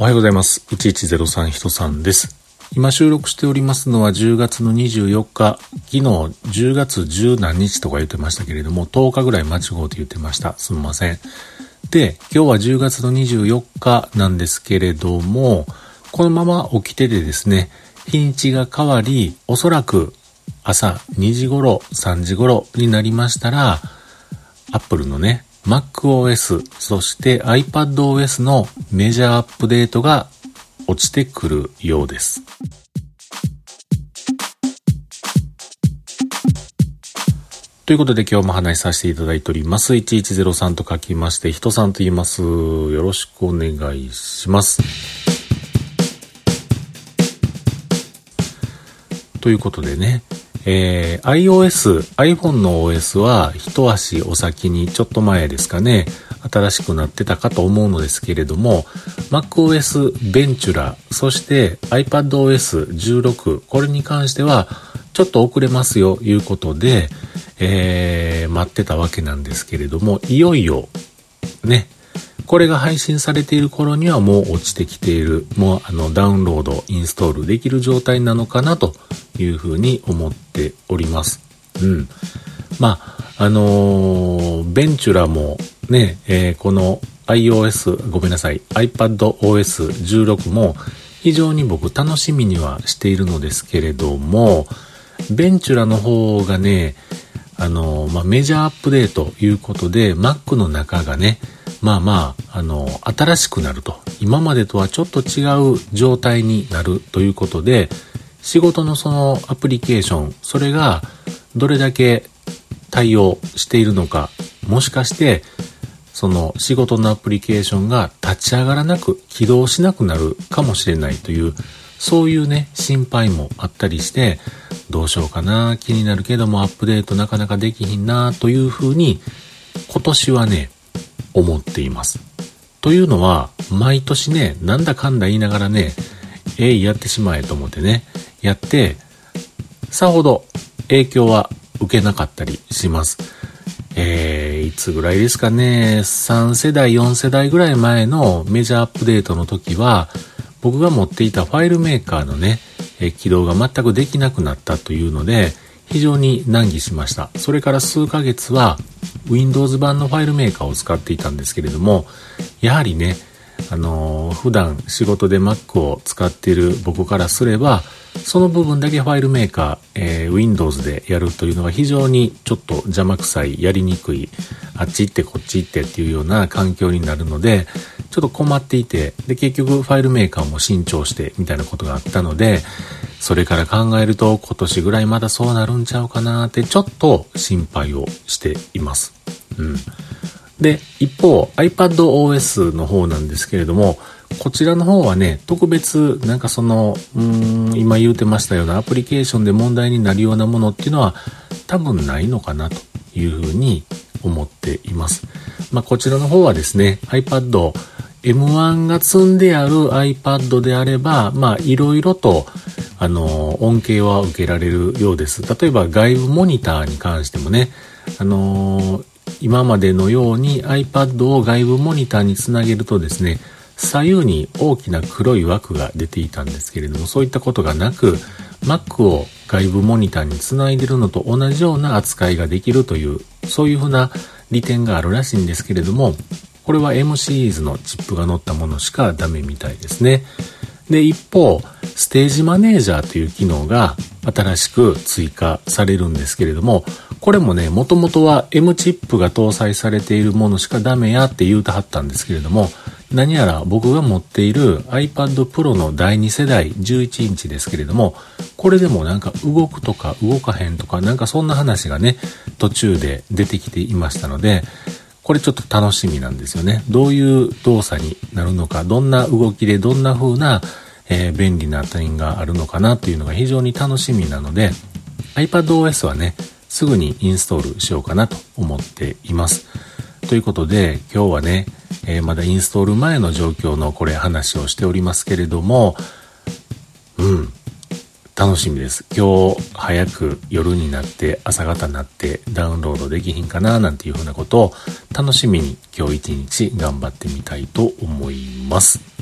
おはようございます。1103人さんです。今収録しておりますのは10月の24日、昨日10月10何日とか言ってましたけれども、10日ぐらい間違うて言ってました。すみません。で、今日は10月の24日なんですけれども、このまま起きててですね、日にちが変わり、おそらく朝2時頃、3時頃になりましたら、アップルのね、MacOS、そして iPadOS のメジャーアップデートが落ちてくるようです。ということで今日も話しさせていただいております。1103と書きまして、人さんと言います。よろしくお願いします。ということでね、えー、iOS、iPhone の OS は一足お先にちょっと前ですかね、新しくなってたかと思うのですけれども、MacOS Ventura、そして iPadOS 16、これに関してはちょっと遅れますよ、いうことで、えー、待ってたわけなんですけれども、いよいよ、ね、これが配信されている頃にはもう落ちてきている、もうあのダウンロード、インストールできる状態なのかなというふうに思っております。うん。まあ、あのー、ベンチュラもね、えー、この iOS、ごめんなさい、iPadOS16 も非常に僕楽しみにはしているのですけれども、ベンチュラの方がね、あのー、まあ、メジャーアップデートということで、Mac の中がね、まあまあ、あの、新しくなると。今までとはちょっと違う状態になるということで、仕事のそのアプリケーション、それがどれだけ対応しているのか、もしかして、その仕事のアプリケーションが立ち上がらなく起動しなくなるかもしれないという、そういうね、心配もあったりして、どうしようかな、気になるけどもアップデートなかなかできひんな、というふうに、今年はね、思っています。というのは、毎年ね、なんだかんだ言いながらね、えい、やってしまえと思ってね、やって、さほど影響は受けなかったりします。えー、いつぐらいですかね、3世代、4世代ぐらい前のメジャーアップデートの時は、僕が持っていたファイルメーカーのね、え起動が全くできなくなったというので、非常に難儀しました。それから数ヶ月は、Windows 版のファイルメーカーを使っていたんですけれども、やはりね、あのー、普段仕事で Mac を使っている僕からすれば、その部分だけファイルメーカー、えー、Windows でやるというのが非常にちょっと邪魔くさい、やりにくい、あっち行ってこっち行ってっていうような環境になるので、ちょっと困っていて、で、結局ファイルメーカーも新調してみたいなことがあったので、それから考えると今年ぐらいまだそうなるんちゃうかなってちょっと心配をしています。うん。で、一方 iPadOS の方なんですけれども、こちらの方はね、特別なんかその、うん、今言うてましたようなアプリケーションで問題になるようなものっていうのは多分ないのかなというふうに思っています。まあ、こちらの方はですね、iPad M1 が積んである iPad であれば、まあ、いろいろとあの、恩恵は受けられるようです。例えば外部モニターに関してもね、あの今までのように iPad を外部モニターにつなげるとですね、左右に大きな黒い枠が出ていたんですけれども、そういったことがなく、Mac を外部モニターにつないでるのと同じような扱いができるという、そういうふうな利点があるらしいんですけれども、これは M シリーズのチップが載ったものしかダメみたいですね。で、一方、ステージマネージャーという機能が新しく追加されるんですけれども、これもね、もともとは M チップが搭載されているものしかダメやって言うてはったんですけれども、何やら僕が持っている iPad Pro の第2世代11インチですけれども、これでもなんか動くとか動かへんとかなんかそんな話がね、途中で出てきていましたので、これちょっと楽しみなんですよね。どういう動作になるのか、どんな動きでどんな風な、えー、便利な点があるのかなというのが非常に楽しみなので、iPadOS はね、すぐにインストールしようかなと思っています。ということで、今日はね、えー、まだインストール前の状況のこれ話をしておりますけれども、うん、楽しみです。今日早く夜になって朝方になってダウンロードできひんかななんていうふうなことを楽しみに今日一日頑張ってみたいと思います。